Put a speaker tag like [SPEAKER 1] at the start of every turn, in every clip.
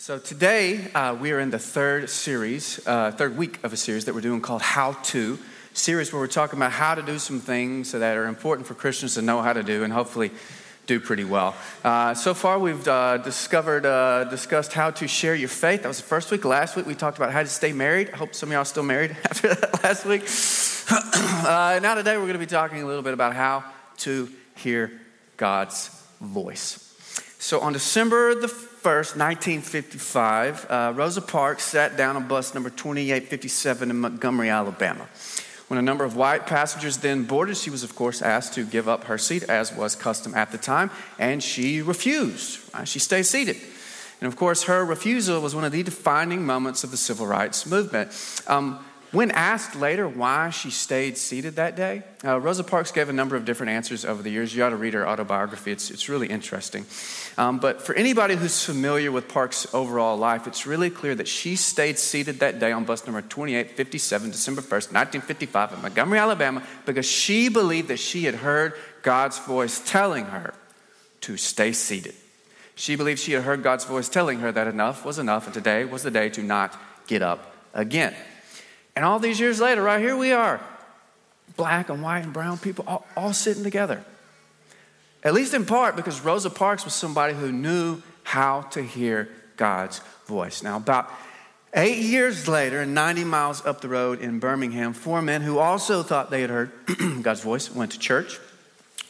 [SPEAKER 1] So today uh, we are in the third series, uh, third week of a series that we're doing called How To series where we're talking about how to do some things that are important for Christians to know how to do and hopefully do pretty well. Uh, so far, we've uh, discovered, uh, discussed how to share your faith. That was the first week. Last week, we talked about how to stay married. I hope some of y'all are still married after that last week. Uh, now, today, we're going to be talking a little bit about how to hear God's voice. So, on December the 1st, 1955, uh, Rosa Parks sat down on bus number 2857 in Montgomery, Alabama. When a number of white passengers then boarded, she was, of course, asked to give up her seat, as was custom at the time, and she refused. She stayed seated. And of course, her refusal was one of the defining moments of the civil rights movement. Um, when asked later why she stayed seated that day, uh, Rosa Parks gave a number of different answers over the years. You ought to read her autobiography, it's, it's really interesting. Um, but for anybody who's familiar with Parks' overall life, it's really clear that she stayed seated that day on bus number 2857, December 1st, 1955, in Montgomery, Alabama, because she believed that she had heard God's voice telling her to stay seated. She believed she had heard God's voice telling her that enough was enough, and today was the day to not get up again. And all these years later, right here we are black and white and brown people all, all sitting together. At least in part because Rosa Parks was somebody who knew how to hear God's voice. Now, about eight years later, and 90 miles up the road in Birmingham, four men who also thought they had heard God's voice went to church,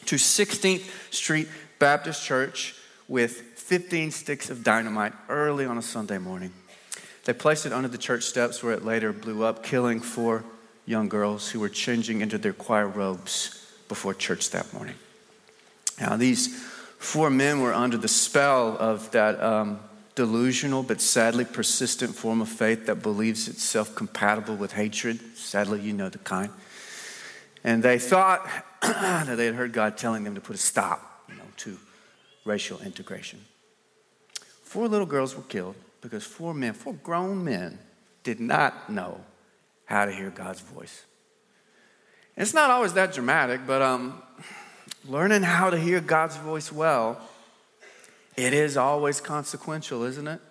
[SPEAKER 1] to 16th Street Baptist Church with 15 sticks of dynamite early on a Sunday morning. They placed it under the church steps where it later blew up, killing four young girls who were changing into their choir robes before church that morning. Now, these four men were under the spell of that um, delusional but sadly persistent form of faith that believes itself compatible with hatred. Sadly, you know the kind. And they thought that they had heard God telling them to put a stop, you know, to racial integration. Four little girls were killed because four men, four grown men, did not know how to hear God's voice. And it's not always that dramatic, but um, learning how to hear God's voice well, it is always consequential, isn't it?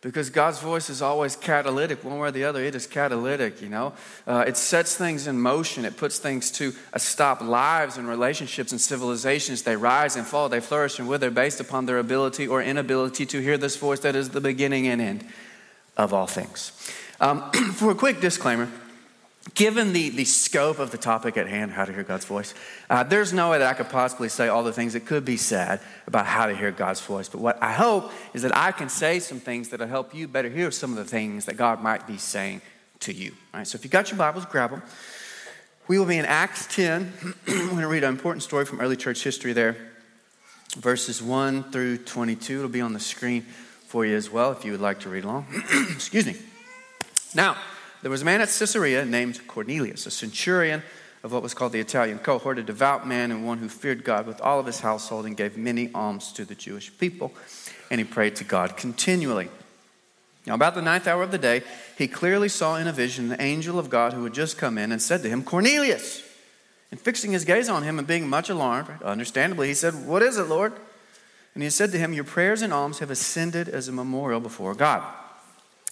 [SPEAKER 1] Because God's voice is always catalytic, one way or the other. It is catalytic, you know. Uh, it sets things in motion. It puts things to a stop. Lives and relationships and civilizations they rise and fall, they flourish and wither based upon their ability or inability to hear this voice that is the beginning and end of all things. Um, for a quick disclaimer. Given the, the scope of the topic at hand, how to hear God's voice, uh, there's no way that I could possibly say all the things that could be said about how to hear God's voice. But what I hope is that I can say some things that'll help you better hear some of the things that God might be saying to you. All right, so if you got your Bibles, grab them. We will be in Acts 10. We're going to read an important story from early church history there, verses 1 through 22. It'll be on the screen for you as well if you would like to read along. Excuse me. Now, there was a man at Caesarea named Cornelius, a centurion of what was called the Italian cohort, a devout man and one who feared God with all of his household and gave many alms to the Jewish people. And he prayed to God continually. Now, about the ninth hour of the day, he clearly saw in a vision the angel of God who had just come in and said to him, Cornelius! And fixing his gaze on him and being much alarmed, understandably, he said, What is it, Lord? And he said to him, Your prayers and alms have ascended as a memorial before God.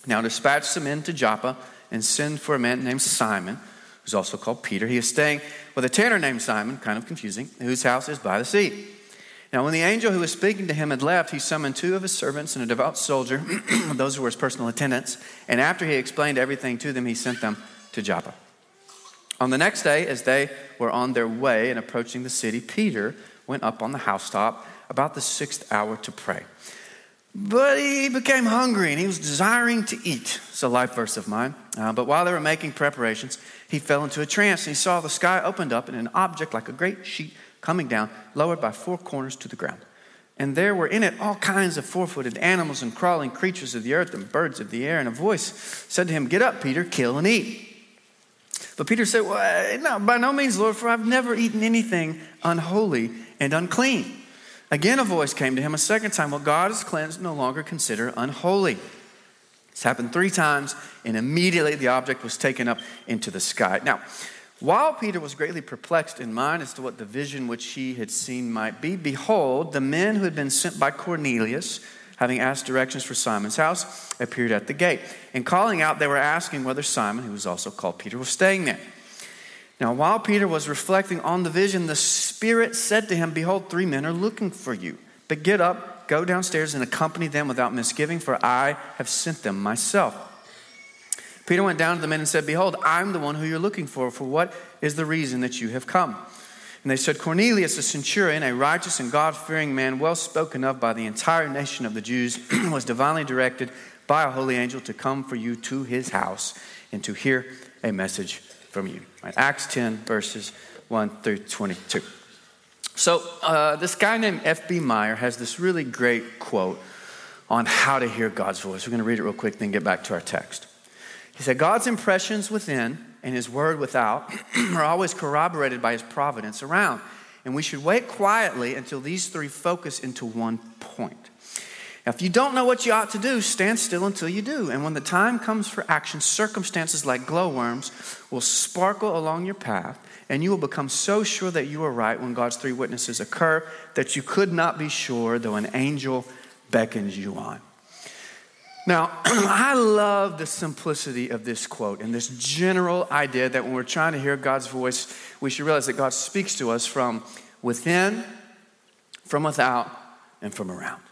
[SPEAKER 1] Now dispatch some men to Joppa and send for a man named Simon, who's also called Peter. He is staying with a tanner named Simon, kind of confusing, whose house is by the sea. Now, when the angel who was speaking to him had left, he summoned two of his servants and a devout soldier, those who were his personal attendants. And after he explained everything to them, he sent them to Joppa. On the next day, as they were on their way and approaching the city, Peter went up on the housetop about the sixth hour to pray. But he became hungry and he was desiring to eat. It's a life verse of mine. Uh, but while they were making preparations, he fell into a trance and he saw the sky opened up and an object like a great sheet coming down, lowered by four corners to the ground. And there were in it all kinds of four footed animals and crawling creatures of the earth and birds of the air. And a voice said to him, Get up, Peter, kill and eat. But Peter said, well, no, By no means, Lord, for I've never eaten anything unholy and unclean. Again, a voice came to him a second time. Well, God is cleansed, no longer consider unholy. This happened three times, and immediately the object was taken up into the sky. Now, while Peter was greatly perplexed in mind as to what the vision which he had seen might be, behold, the men who had been sent by Cornelius having asked directions for Simon's house, appeared at the gate. And calling out, they were asking whether Simon, who was also called Peter, was staying there. Now, while Peter was reflecting on the vision, the Spirit said to him, Behold, three men are looking for you. But get up, go downstairs, and accompany them without misgiving, for I have sent them myself. Peter went down to the men and said, Behold, I'm the one who you're looking for. For what is the reason that you have come? And they said, Cornelius, a centurion, a righteous and God fearing man, well spoken of by the entire nation of the Jews, was divinely directed by a holy angel to come for you to his house and to hear a message from you. Right, Acts 10, verses 1 through 22. So, uh, this guy named F.B. Meyer has this really great quote on how to hear God's voice. We're going to read it real quick, then get back to our text. He said, God's impressions within and his word without are always corroborated by his providence around. And we should wait quietly until these three focus into one point. Now, if you don't know what you ought to do, stand still until you do. And when the time comes for action, circumstances like glowworms will sparkle along your path, and you will become so sure that you are right when God's three witnesses occur that you could not be sure, though an angel beckons you on. Now, I love the simplicity of this quote and this general idea that when we're trying to hear God's voice, we should realize that God speaks to us from within, from without, and from around.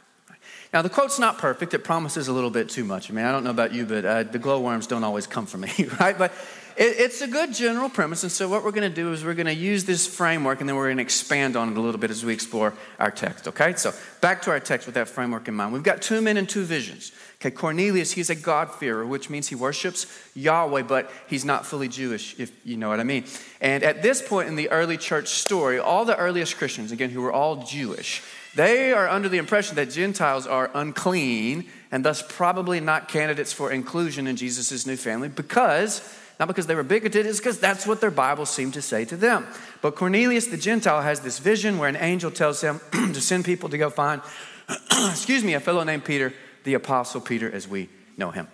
[SPEAKER 1] Now, the quote's not perfect. It promises a little bit too much. I mean, I don't know about you, but uh, the glowworms don't always come from me, right? But it, it's a good general premise. And so, what we're going to do is we're going to use this framework and then we're going to expand on it a little bit as we explore our text, okay? So, back to our text with that framework in mind. We've got two men and two visions. Okay, Cornelius, he's a God-fearer, which means he worships Yahweh, but he's not fully Jewish, if you know what I mean. And at this point in the early church story, all the earliest Christians, again, who were all Jewish, they are under the impression that Gentiles are unclean and thus probably not candidates for inclusion in Jesus' new family because not because they were bigoted, it's because that's what their Bible seemed to say to them. But Cornelius the Gentile has this vision where an angel tells him to send people to go find, excuse me, a fellow named Peter, the Apostle Peter as we know him.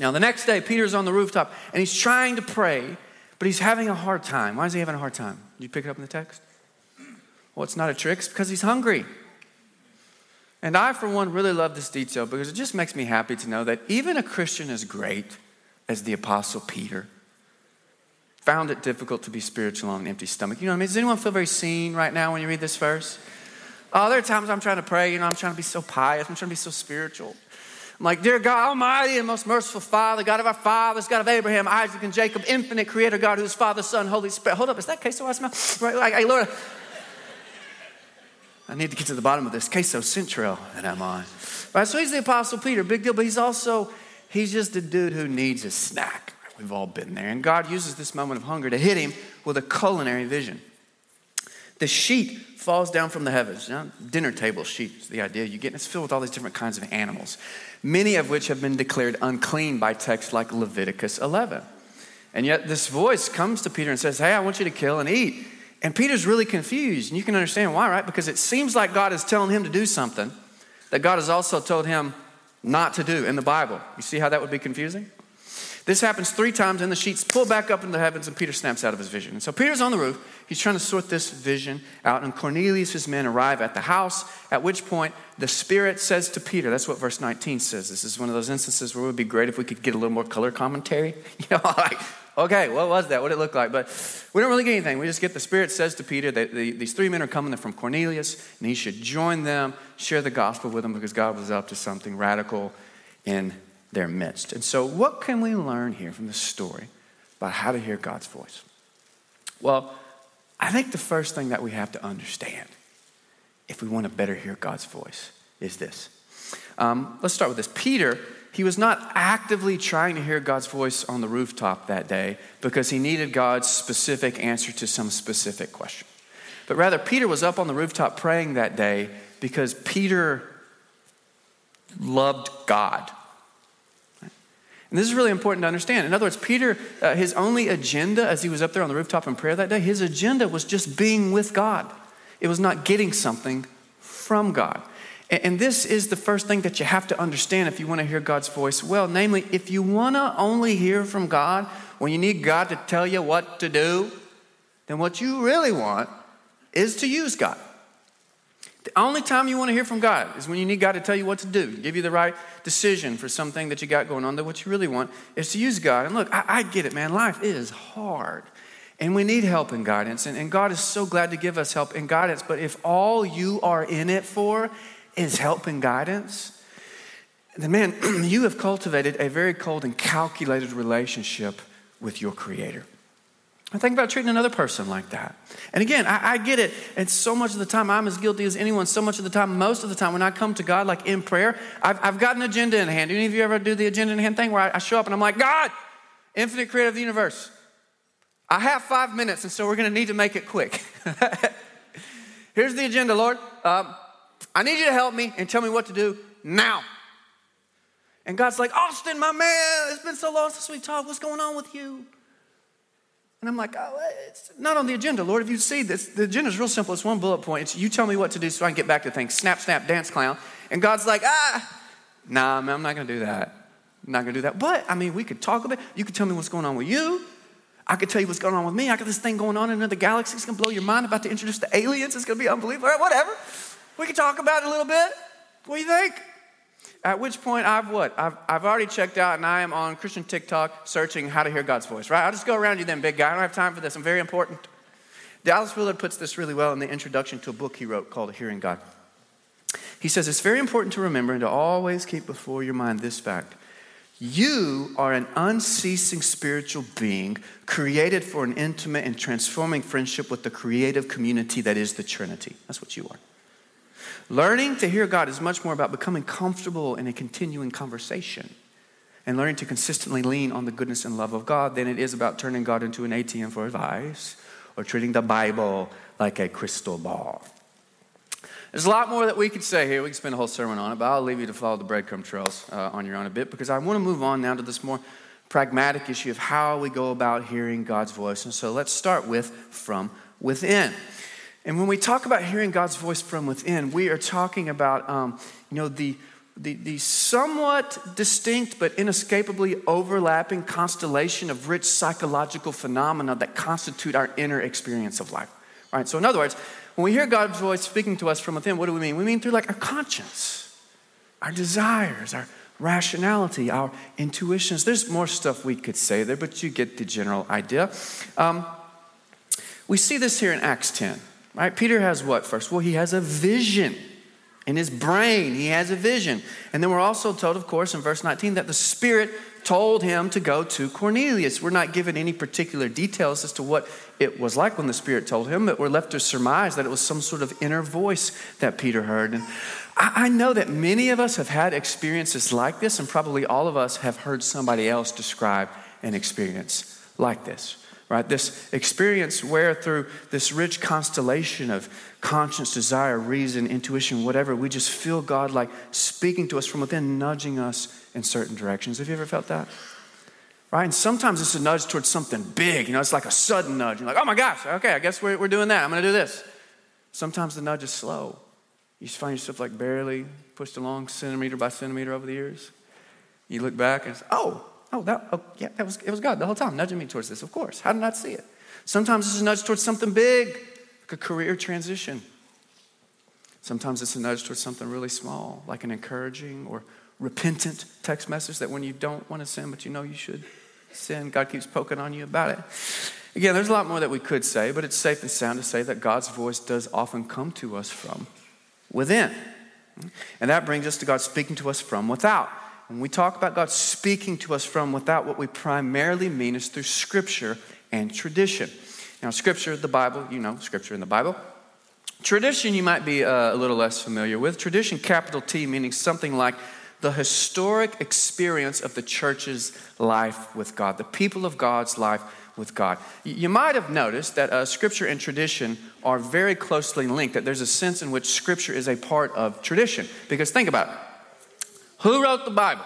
[SPEAKER 1] Now, the next day, Peter's on the rooftop and he's trying to pray, but he's having a hard time. Why is he having a hard time? You pick it up in the text? Well, it's not a trick, it's because he's hungry. And I, for one, really love this detail because it just makes me happy to know that even a Christian as great as the Apostle Peter found it difficult to be spiritual on an empty stomach. You know what I mean? Does anyone feel very seen right now when you read this verse? Oh, there are times I'm trying to pray, you know, I'm trying to be so pious, I'm trying to be so spiritual. I'm like, dear God, Almighty and most merciful Father, God of our fathers, God of Abraham, Isaac, and Jacob, infinite Creator, God, who is Father, Son, Holy Spirit. Hold up, is that queso I smell? Right, like, hey, Lord, I need to get to the bottom of this queso central that I'm on. Right, so he's the Apostle Peter, big deal, but he's also He's just a dude who needs a snack. We've all been there. And God uses this moment of hunger to hit him with a culinary vision. The sheet falls down from the heavens. You know, dinner table sheet is the idea you get. It's filled with all these different kinds of animals, many of which have been declared unclean by texts like Leviticus 11. And yet this voice comes to Peter and says, Hey, I want you to kill and eat. And Peter's really confused. And you can understand why, right? Because it seems like God is telling him to do something that God has also told him not to do in the Bible. You see how that would be confusing? This happens three times, and the sheets pull back up into the heavens, and Peter snaps out of his vision. And so Peter's on the roof. He's trying to sort this vision out, and Cornelius' men arrive at the house, at which point the Spirit says to Peter, that's what verse 19 says. This is one of those instances where it would be great if we could get a little more color commentary. You know, like, okay, what was that? What did it look like? But we don't really get anything. We just get the Spirit says to Peter that the, these three men are coming from Cornelius, and he should join them, share the gospel with them because God was up to something radical in their midst. And so, what can we learn here from this story about how to hear God's voice? Well, I think the first thing that we have to understand if we want to better hear God's voice is this. Um, let's start with this. Peter he was not actively trying to hear God's voice on the rooftop that day because he needed God's specific answer to some specific question. But rather, Peter was up on the rooftop praying that day because Peter loved God. And this is really important to understand. In other words, Peter, uh, his only agenda as he was up there on the rooftop in prayer that day, his agenda was just being with God. It was not getting something from God. And this is the first thing that you have to understand if you want to hear God's voice well. Namely, if you want to only hear from God when you need God to tell you what to do, then what you really want is to use God. The only time you want to hear from God is when you need God to tell you what to do, give you the right decision for something that you got going on. That what you really want is to use God. And look, I, I get it, man. Life is hard. And we need help and guidance. And, and God is so glad to give us help and guidance. But if all you are in it for is help and guidance, then man, you have cultivated a very cold and calculated relationship with your Creator. I think about treating another person like that. And again, I, I, get it. And so much of the time, I'm as guilty as anyone. So much of the time, most of the time, when I come to God, like in prayer, I've, I've got an agenda in hand. Do any of you ever do the agenda in hand thing where I, I show up and I'm like, God, infinite creator of the universe, I have five minutes, and so we're going to need to make it quick. Here's the agenda, Lord. Um, I need you to help me and tell me what to do now. And God's like, Austin, my man, it's been so long since we talked. What's going on with you? And I'm like, oh, it's not on the agenda, Lord. If you see this, the agenda is real simple. It's one bullet point. It's you tell me what to do so I can get back to things. Snap, snap, dance, clown. And God's like, ah, nah, man, I'm not going to do that. I'm not going to do that. But, I mean, we could talk about it. You could tell me what's going on with you. I could tell you what's going on with me. I got this thing going on in another galaxy. It's going to blow your mind. about to introduce the aliens. It's going to be unbelievable. Whatever. We could talk about it a little bit. What do you think? At which point, I've what? I've, I've already checked out and I am on Christian TikTok searching how to hear God's voice, right? I'll just go around you then, big guy. I don't have time for this. I'm very important. Dallas Willard puts this really well in the introduction to a book he wrote called Hearing God. He says it's very important to remember and to always keep before your mind this fact. You are an unceasing spiritual being created for an intimate and transforming friendship with the creative community that is the Trinity. That's what you are. Learning to hear God is much more about becoming comfortable in a continuing conversation and learning to consistently lean on the goodness and love of God than it is about turning God into an ATM for advice or treating the Bible like a crystal ball. There's a lot more that we could say here. We could spend a whole sermon on it, but I'll leave you to follow the breadcrumb trails uh, on your own a bit because I want to move on now to this more pragmatic issue of how we go about hearing God's voice. And so let's start with from within. And when we talk about hearing God's voice from within, we are talking about, um, you know, the, the, the somewhat distinct but inescapably overlapping constellation of rich psychological phenomena that constitute our inner experience of life. Right? So, in other words, when we hear God's voice speaking to us from within, what do we mean? We mean through like our conscience, our desires, our rationality, our intuitions. There's more stuff we could say there, but you get the general idea. Um, we see this here in Acts 10. Right? Peter has what first? Well, he has a vision. In his brain, he has a vision. And then we're also told, of course, in verse 19, that the Spirit told him to go to Cornelius. We're not given any particular details as to what it was like when the Spirit told him, but we're left to surmise that it was some sort of inner voice that Peter heard. And I know that many of us have had experiences like this, and probably all of us have heard somebody else describe an experience like this right? This experience where through this rich constellation of conscience, desire, reason, intuition, whatever, we just feel God like speaking to us from within, nudging us in certain directions. Have you ever felt that? Right? And sometimes it's a nudge towards something big. You know, it's like a sudden nudge. You're like, oh my gosh, okay, I guess we're, we're doing that. I'm going to do this. Sometimes the nudge is slow. You find yourself like barely pushed along centimeter by centimeter over the years. You look back and say, oh, Oh, that, oh, yeah, that was, it was God the whole time nudging me towards this, of course. How did I not see it? Sometimes it's a nudge towards something big, like a career transition. Sometimes it's a nudge towards something really small, like an encouraging or repentant text message that when you don't want to sin, but you know you should sin, God keeps poking on you about it. Again, there's a lot more that we could say, but it's safe and sound to say that God's voice does often come to us from within. And that brings us to God speaking to us from without. When we talk about God speaking to us from without, what we primarily mean is through Scripture and tradition. Now, Scripture, the Bible, you know, Scripture in the Bible. Tradition, you might be uh, a little less familiar with. Tradition, capital T, meaning something like the historic experience of the church's life with God, the people of God's life with God. You might have noticed that uh, Scripture and tradition are very closely linked, that there's a sense in which Scripture is a part of tradition. Because think about it who wrote the Bible?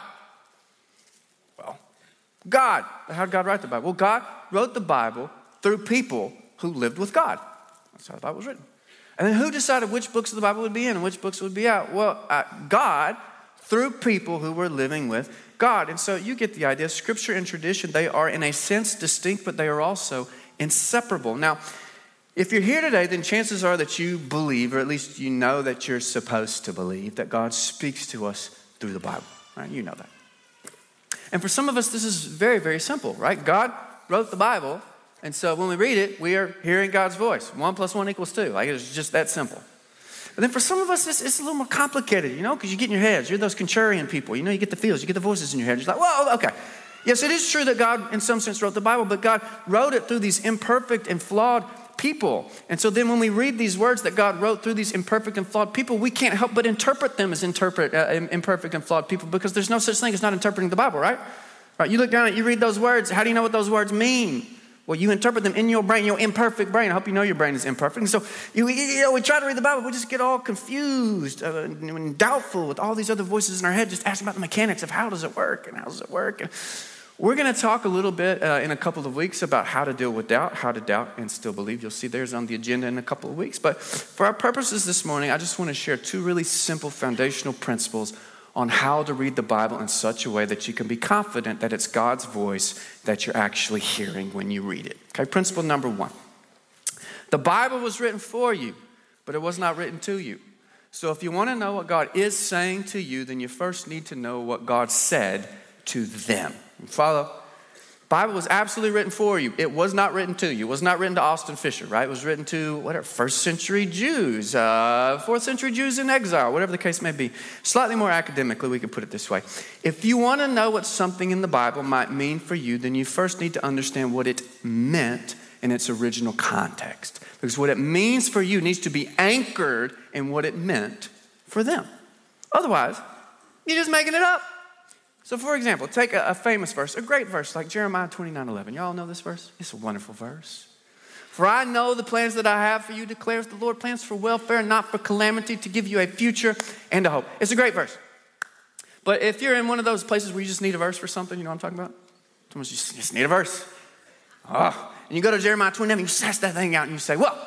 [SPEAKER 1] Well, God. How did God write the Bible? Well, God wrote the Bible through people who lived with God. That's how the Bible was written. And then who decided which books of the Bible would be in and which books would be out? Well, uh, God through people who were living with God. And so you get the idea. Scripture and tradition, they are in a sense distinct, but they are also inseparable. Now, If you're here today, then chances are that you believe, or at least you know that you're supposed to believe, that God speaks to us through the Bible. Right? You know that. And for some of us, this is very, very simple, right? God wrote the Bible, and so when we read it, we are hearing God's voice. One plus one equals two. Like it's just that simple. But then for some of us, it's, it's a little more complicated, you know, because you get in your heads. You're those contrarian people. You know, you get the feels, you get the voices in your head. You're like, well, okay. Yes, it is true that God, in some sense, wrote the Bible, but God wrote it through these imperfect and flawed people. And so then when we read these words that God wrote through these imperfect and flawed people, we can't help but interpret them as interpret, uh, imperfect and flawed people because there's no such thing as not interpreting the Bible, right? Right? You look down at you read those words. How do you know what those words mean? Well, you interpret them in your brain, your imperfect brain. I hope you know your brain is imperfect. And so you, you know, we try to read the Bible, we just get all confused uh, and doubtful with all these other voices in our head, just asking about the mechanics of how does it work and how does it work. And we're going to talk a little bit uh, in a couple of weeks about how to deal with doubt, how to doubt and still believe. You'll see there's on the agenda in a couple of weeks. But for our purposes this morning, I just want to share two really simple foundational principles on how to read the Bible in such a way that you can be confident that it's God's voice that you're actually hearing when you read it. Okay, principle number one the Bible was written for you, but it was not written to you. So if you want to know what God is saying to you, then you first need to know what God said to them. Follow? Bible was absolutely written for you. It was not written to you. It was not written to Austin Fisher, right? It was written to whatever first century Jews, uh, fourth century Jews in exile, whatever the case may be. Slightly more academically, we can put it this way: If you want to know what something in the Bible might mean for you, then you first need to understand what it meant in its original context, because what it means for you needs to be anchored in what it meant for them. Otherwise, you're just making it up. So, for example, take a, a, famous verse, a great verse like Jeremiah 29 11. Y'all know this verse? It's a wonderful verse. For I know the plans that I have for you, declares the Lord plans for welfare, not for calamity, to give you a future and a hope. It's a great verse. But if you're in one of those places where you just need a verse for something, you know what I'm talking about? Someone's just, just need a verse. Oh. And you go to Jeremiah 29 and you sass that thing out and you say, Well,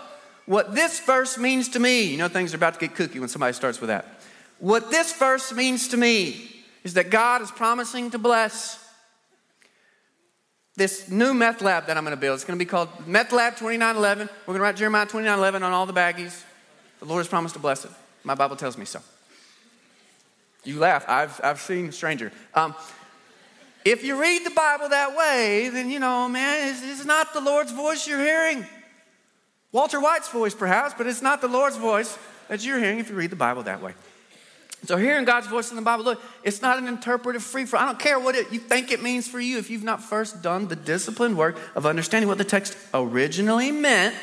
[SPEAKER 1] what this verse means to me, you know, things are about to get cookie when somebody starts with that. What this verse means to me is that God is promising to bless this new meth lab that I'm going to build. It's going to be called Meth Lab 2911. We're going to write Jeremiah 2911 on all the baggies. The Lord has promised to bless it. My Bible tells me so. You laugh. I've, I've seen stranger. Um, if you read the Bible that way, then you know, man, it's, it's not the Lord's voice you're hearing. Walter White's voice, perhaps, but it's not the Lord's voice that you're hearing if you read the Bible that way. So hearing God's voice in the Bible, look, it's not an interpretive free for. I don't care what it, you think it means for you if you've not first done the disciplined work of understanding what the text originally meant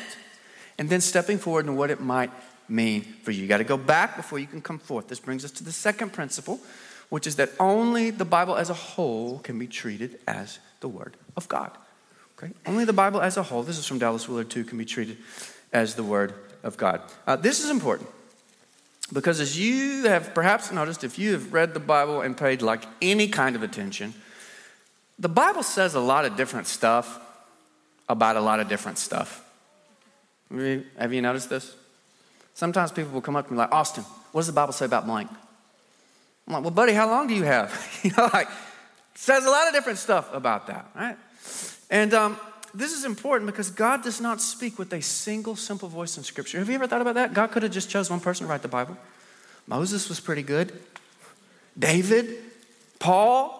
[SPEAKER 1] and then stepping forward and what it might mean for you. You got to go back before you can come forth. This brings us to the second principle, which is that only the Bible as a whole can be treated as the Word of God. Okay? Only the Bible as a whole, this is from Dallas Willard too, can be treated as the Word of God. Uh, this is important because as you have perhaps noticed, if you have read the Bible and paid like any kind of attention, the Bible says a lot of different stuff about a lot of different stuff. Have you noticed this? Sometimes people will come up to me like, Austin, what does the Bible say about blank? I'm like, well, buddy, how long do you have? you know, like, says a lot of different stuff about that, right? And um, this is important because God does not speak with a single simple voice in Scripture. Have you ever thought about that? God could have just chose one person to write the Bible. Moses was pretty good. David, Paul,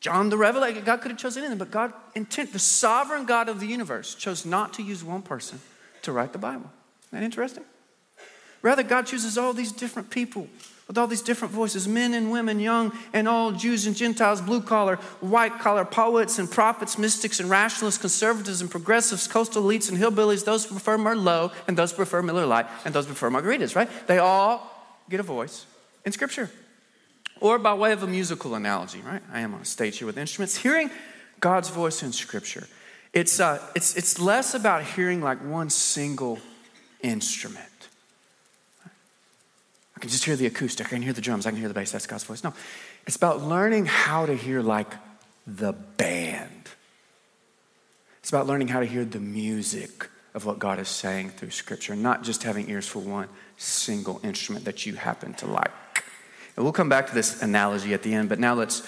[SPEAKER 1] John the Revelator. God could have chosen anything, but God intent, the sovereign God of the universe, chose not to use one person to write the Bible. Isn't that interesting? Rather, God chooses all these different people with all these different voices men and women, young and old, Jews and Gentiles, blue collar, white collar, poets and prophets, mystics and rationalists, conservatives and progressives, coastal elites and hillbillies, those who prefer Merlot and those who prefer Miller Lite and those who prefer margaritas, right? They all get a voice in Scripture. Or by way of a musical analogy, right? I am on a stage here with instruments. Hearing God's voice in Scripture, it's, uh, it's, it's less about hearing like one single instrument can just hear the acoustic. I can hear the drums. I can hear the bass. That's God's voice. No, it's about learning how to hear like the band. It's about learning how to hear the music of what God is saying through Scripture, not just having ears for one single instrument that you happen to like. And we'll come back to this analogy at the end, but now let's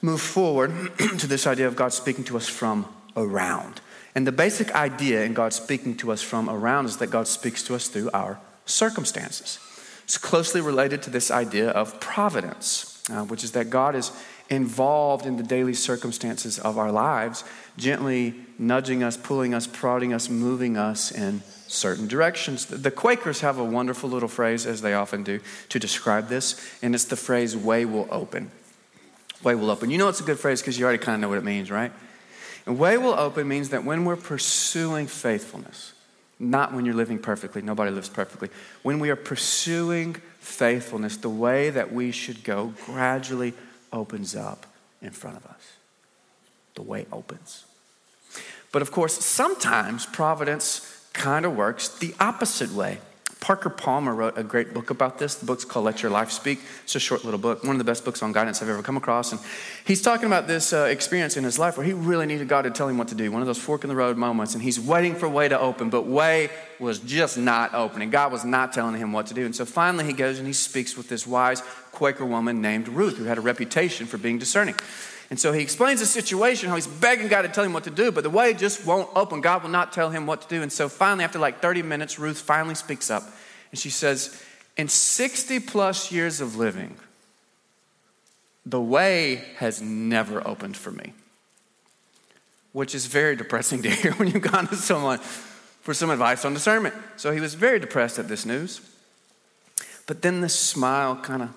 [SPEAKER 1] move forward to this idea of God speaking to us from around. And the basic idea in God speaking to us from around is that God speaks to us through our circumstances. It's closely related to this idea of providence, uh, which is that God is involved in the daily circumstances of our lives, gently nudging us, pulling us, prodding us, moving us in certain directions. The Quakers have a wonderful little phrase, as they often do, to describe this, and it's the phrase, way will open. Way will open. You know it's a good phrase because you already kind of know what it means, right? And way will open means that when we're pursuing faithfulness, not when you're living perfectly, nobody lives perfectly. When we are pursuing faithfulness, the way that we should go gradually opens up in front of us. The way opens. But of course, sometimes providence kind of works the opposite way. Parker Palmer wrote a great book about this. The book's called Let Your Life Speak. It's a short little book, one of the best books on guidance I've ever come across. And he's talking about this uh, experience in his life where he really needed God to tell him what to do, one of those fork in the road moments. And he's waiting for way to open, but way was just not opening. God was not telling him what to do. And so finally he goes and he speaks with this wise Quaker woman named Ruth, who had a reputation for being discerning. And so he explains the situation, how he's begging God to tell him what to do, but the way just won't open. God will not tell him what to do. And so finally, after like 30 minutes, Ruth finally speaks up and she says, In 60 plus years of living, the way has never opened for me. Which is very depressing to hear when you've gone to someone for some advice on discernment. So he was very depressed at this news. But then this smile kind of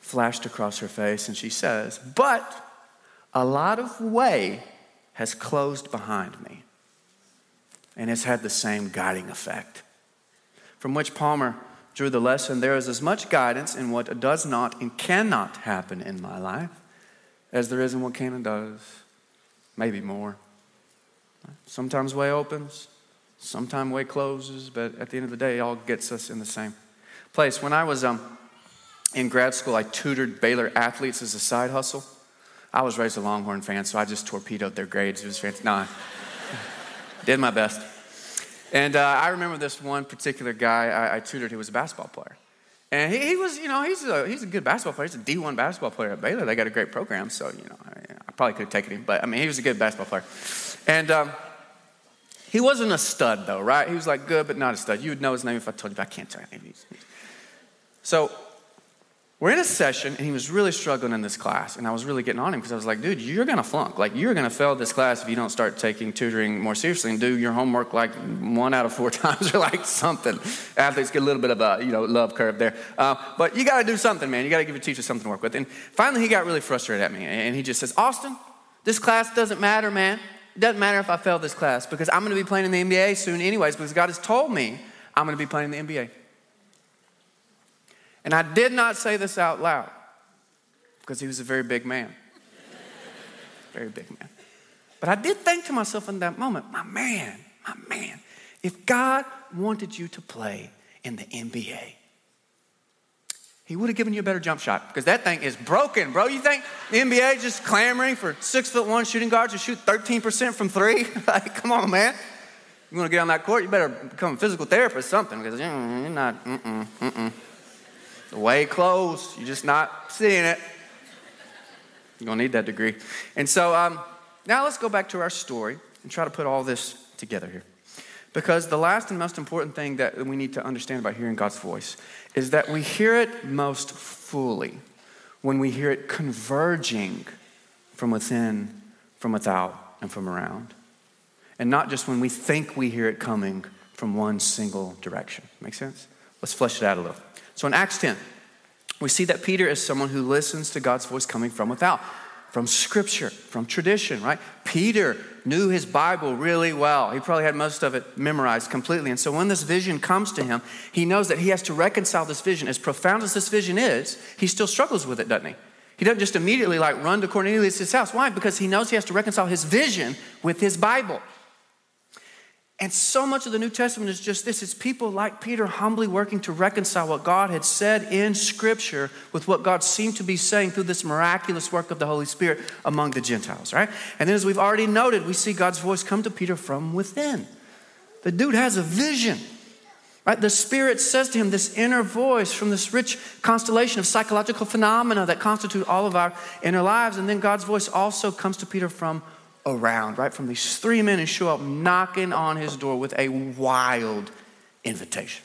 [SPEAKER 1] flashed across her face, and she says, But a lot of way has closed behind me and has had the same guiding effect. From which Palmer drew the lesson there is as much guidance in what does not and cannot happen in my life as there is in what can and does, maybe more. Sometimes way opens, sometimes way closes, but at the end of the day, it all gets us in the same place. When I was um, in grad school, I tutored Baylor athletes as a side hustle. I was raised a Longhorn fan, so I just torpedoed their grades. It was fantastic. No, did my best. And uh, I remember this one particular guy I, I tutored who was a basketball player. And he, he, was, you know, he's a, he's a good basketball player. He's a D1 basketball player at Baylor. They got a great program, so, you know, I, I probably could have taken him. But, I mean, he was a good basketball player. And um, he wasn't a stud, though, right? He was like good, but not a stud. You would know his name if I told you, but I can't tell you. So we're in a session, and he was really struggling in this class. And I was really getting on him because I was like, dude, you're going to flunk. Like, you're going to fail this class if you don't start taking tutoring more seriously and do your homework like one out of four times or like something. Athletes get a little bit of a, you know, love curve there. Uh, but you got to do something, man. You got to give your teacher something to work with. And finally, he got really frustrated at me. And he just says, Austin, this class doesn't matter, man. It doesn't matter if I fail this class because I'm going to be playing in the NBA soon, anyways, because God has told me I'm going to be playing in the NBA. And I did not say this out loud because he was a very big man. very big man. But I did think to myself in that moment, my man, my man, if God wanted you to play in the NBA, he would have given you a better jump shot because that thing is broken, bro. You think the NBA just clamoring for six foot one shooting guards to shoot 13% from three? like, come on, man. You want to get on that court, you better become a physical therapist or something because you're not, mm-mm, mm-mm. Way close. you're just not seeing it. You're going to need that degree. And so um, now let's go back to our story and try to put all this together here. Because the last and most important thing that we need to understand about hearing God's voice is that we hear it most fully when we hear it converging from within, from without, and from around. And not just when we think we hear it coming from one single direction. Make sense? Let's flesh it out a little. So in Acts 10, we see that Peter is someone who listens to God's voice coming from without, from scripture, from tradition, right? Peter knew his Bible really well. He probably had most of it memorized completely. And so when this vision comes to him, he knows that he has to reconcile this vision. As profound as this vision is, he still struggles with it, doesn't he? He doesn't just immediately like run to Cornelius' house. Why? Because he knows he has to reconcile his vision with his Bible. And so much of the New Testament is just this it's people like Peter humbly working to reconcile what God had said in Scripture with what God seemed to be saying through this miraculous work of the Holy Spirit among the Gentiles, right? And then, as we've already noted, we see God's voice come to Peter from within. The dude has a vision, right? The Spirit says to him this inner voice from this rich constellation of psychological phenomena that constitute all of our inner lives. And then God's voice also comes to Peter from around, right? From these three men who show up knocking on his door with a wild invitation.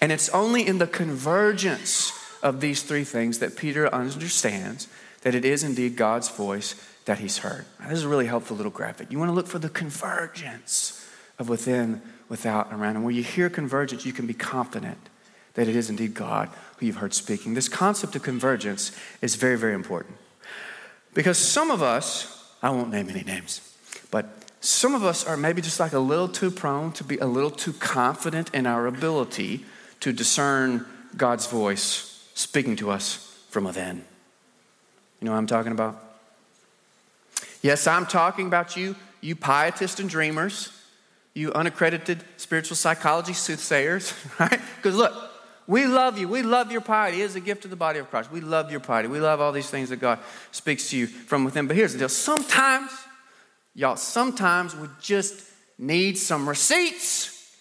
[SPEAKER 1] And it's only in the convergence of these three things that Peter understands that it is indeed God's voice that he's heard. Now, this is a really helpful little graphic. You want to look for the convergence of within, without, and around. And when you hear convergence, you can be confident that it is indeed God who you've heard speaking. This concept of convergence is very, very important. Because some of us, I won't name any names, but some of us are maybe just like a little too prone to be a little too confident in our ability to discern God's voice speaking to us from within. You know what I'm talking about? Yes, I'm talking about you, you pietists and dreamers, you unaccredited spiritual psychology soothsayers, right? Because look, we love you. We love your piety. It is a gift to the body of Christ. We love your piety. We love all these things that God speaks to you from within. But here's the deal sometimes, y'all, sometimes we just need some receipts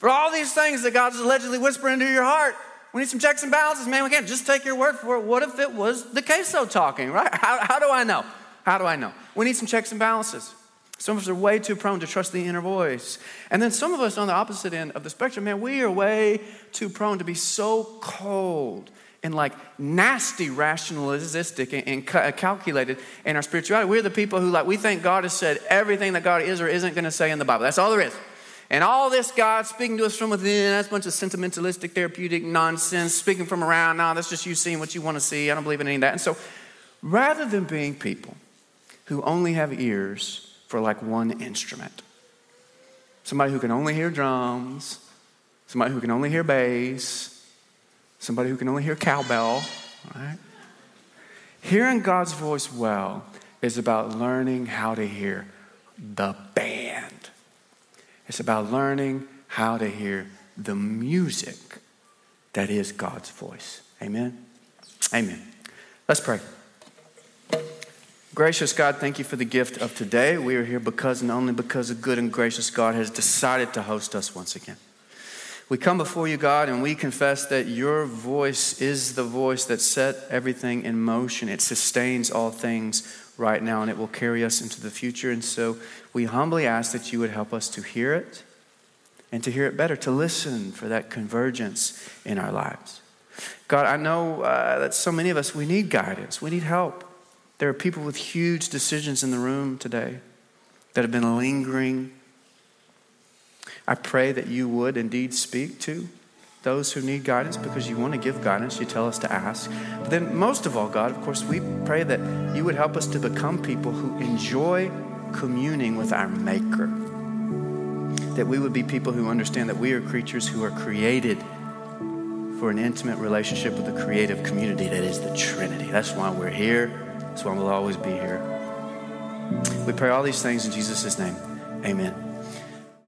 [SPEAKER 1] for all these things that God's allegedly whispering into your heart. We need some checks and balances, man. We can't just take your word for it. What if it was the queso talking, right? How, how do I know? How do I know? We need some checks and balances. Some of us are way too prone to trust the inner voice. And then some of us on the opposite end of the spectrum, man, we are way too prone to be so cold and like nasty rationalistic and, uh, calculated in our spirituality. We're the people who like we think God has said everything that God is or isn't going to say in the Bible. That's all there is. And all this God speaking to us from within, that's a bunch of sentimentalistic, therapeutic nonsense, speaking from around. No, that's just you seeing what you want to see. I don't believe in any of that. And so rather than being people who only have ears for like one instrument, somebody who can only hear drums, somebody who can only hear bass, somebody who can only hear cowbell, right? Hearing God's voice well is about learning how to hear the band. It's about learning how to hear the music that is God's voice. Amen? Amen. Let's pray. Gracious God, thank you for the gift of today. We are here because and only because a good and gracious God has decided to host us once again. We come before you, God, and we confess that your voice is the voice that set everything in motion. It sustains all things right now, and it will carry us into the future. And so we humbly ask that you would help us to hear it and to hear it better, to listen for that convergence in our lives. God, I know uh, that so many of us, we need guidance, we need help. There are people with huge decisions in the room today that have been lingering. I pray that you would indeed speak to those who need guidance because you want to give guidance. You tell us to ask. But then, most of all, God, of course, we pray that you would help us to become people who enjoy communing with our Maker. That we would be people who understand that we are creatures who are created for an intimate relationship with the creative community that is the Trinity. That's why we're here. That's why we'll always be here. We pray all these things in Jesus' name. Amen.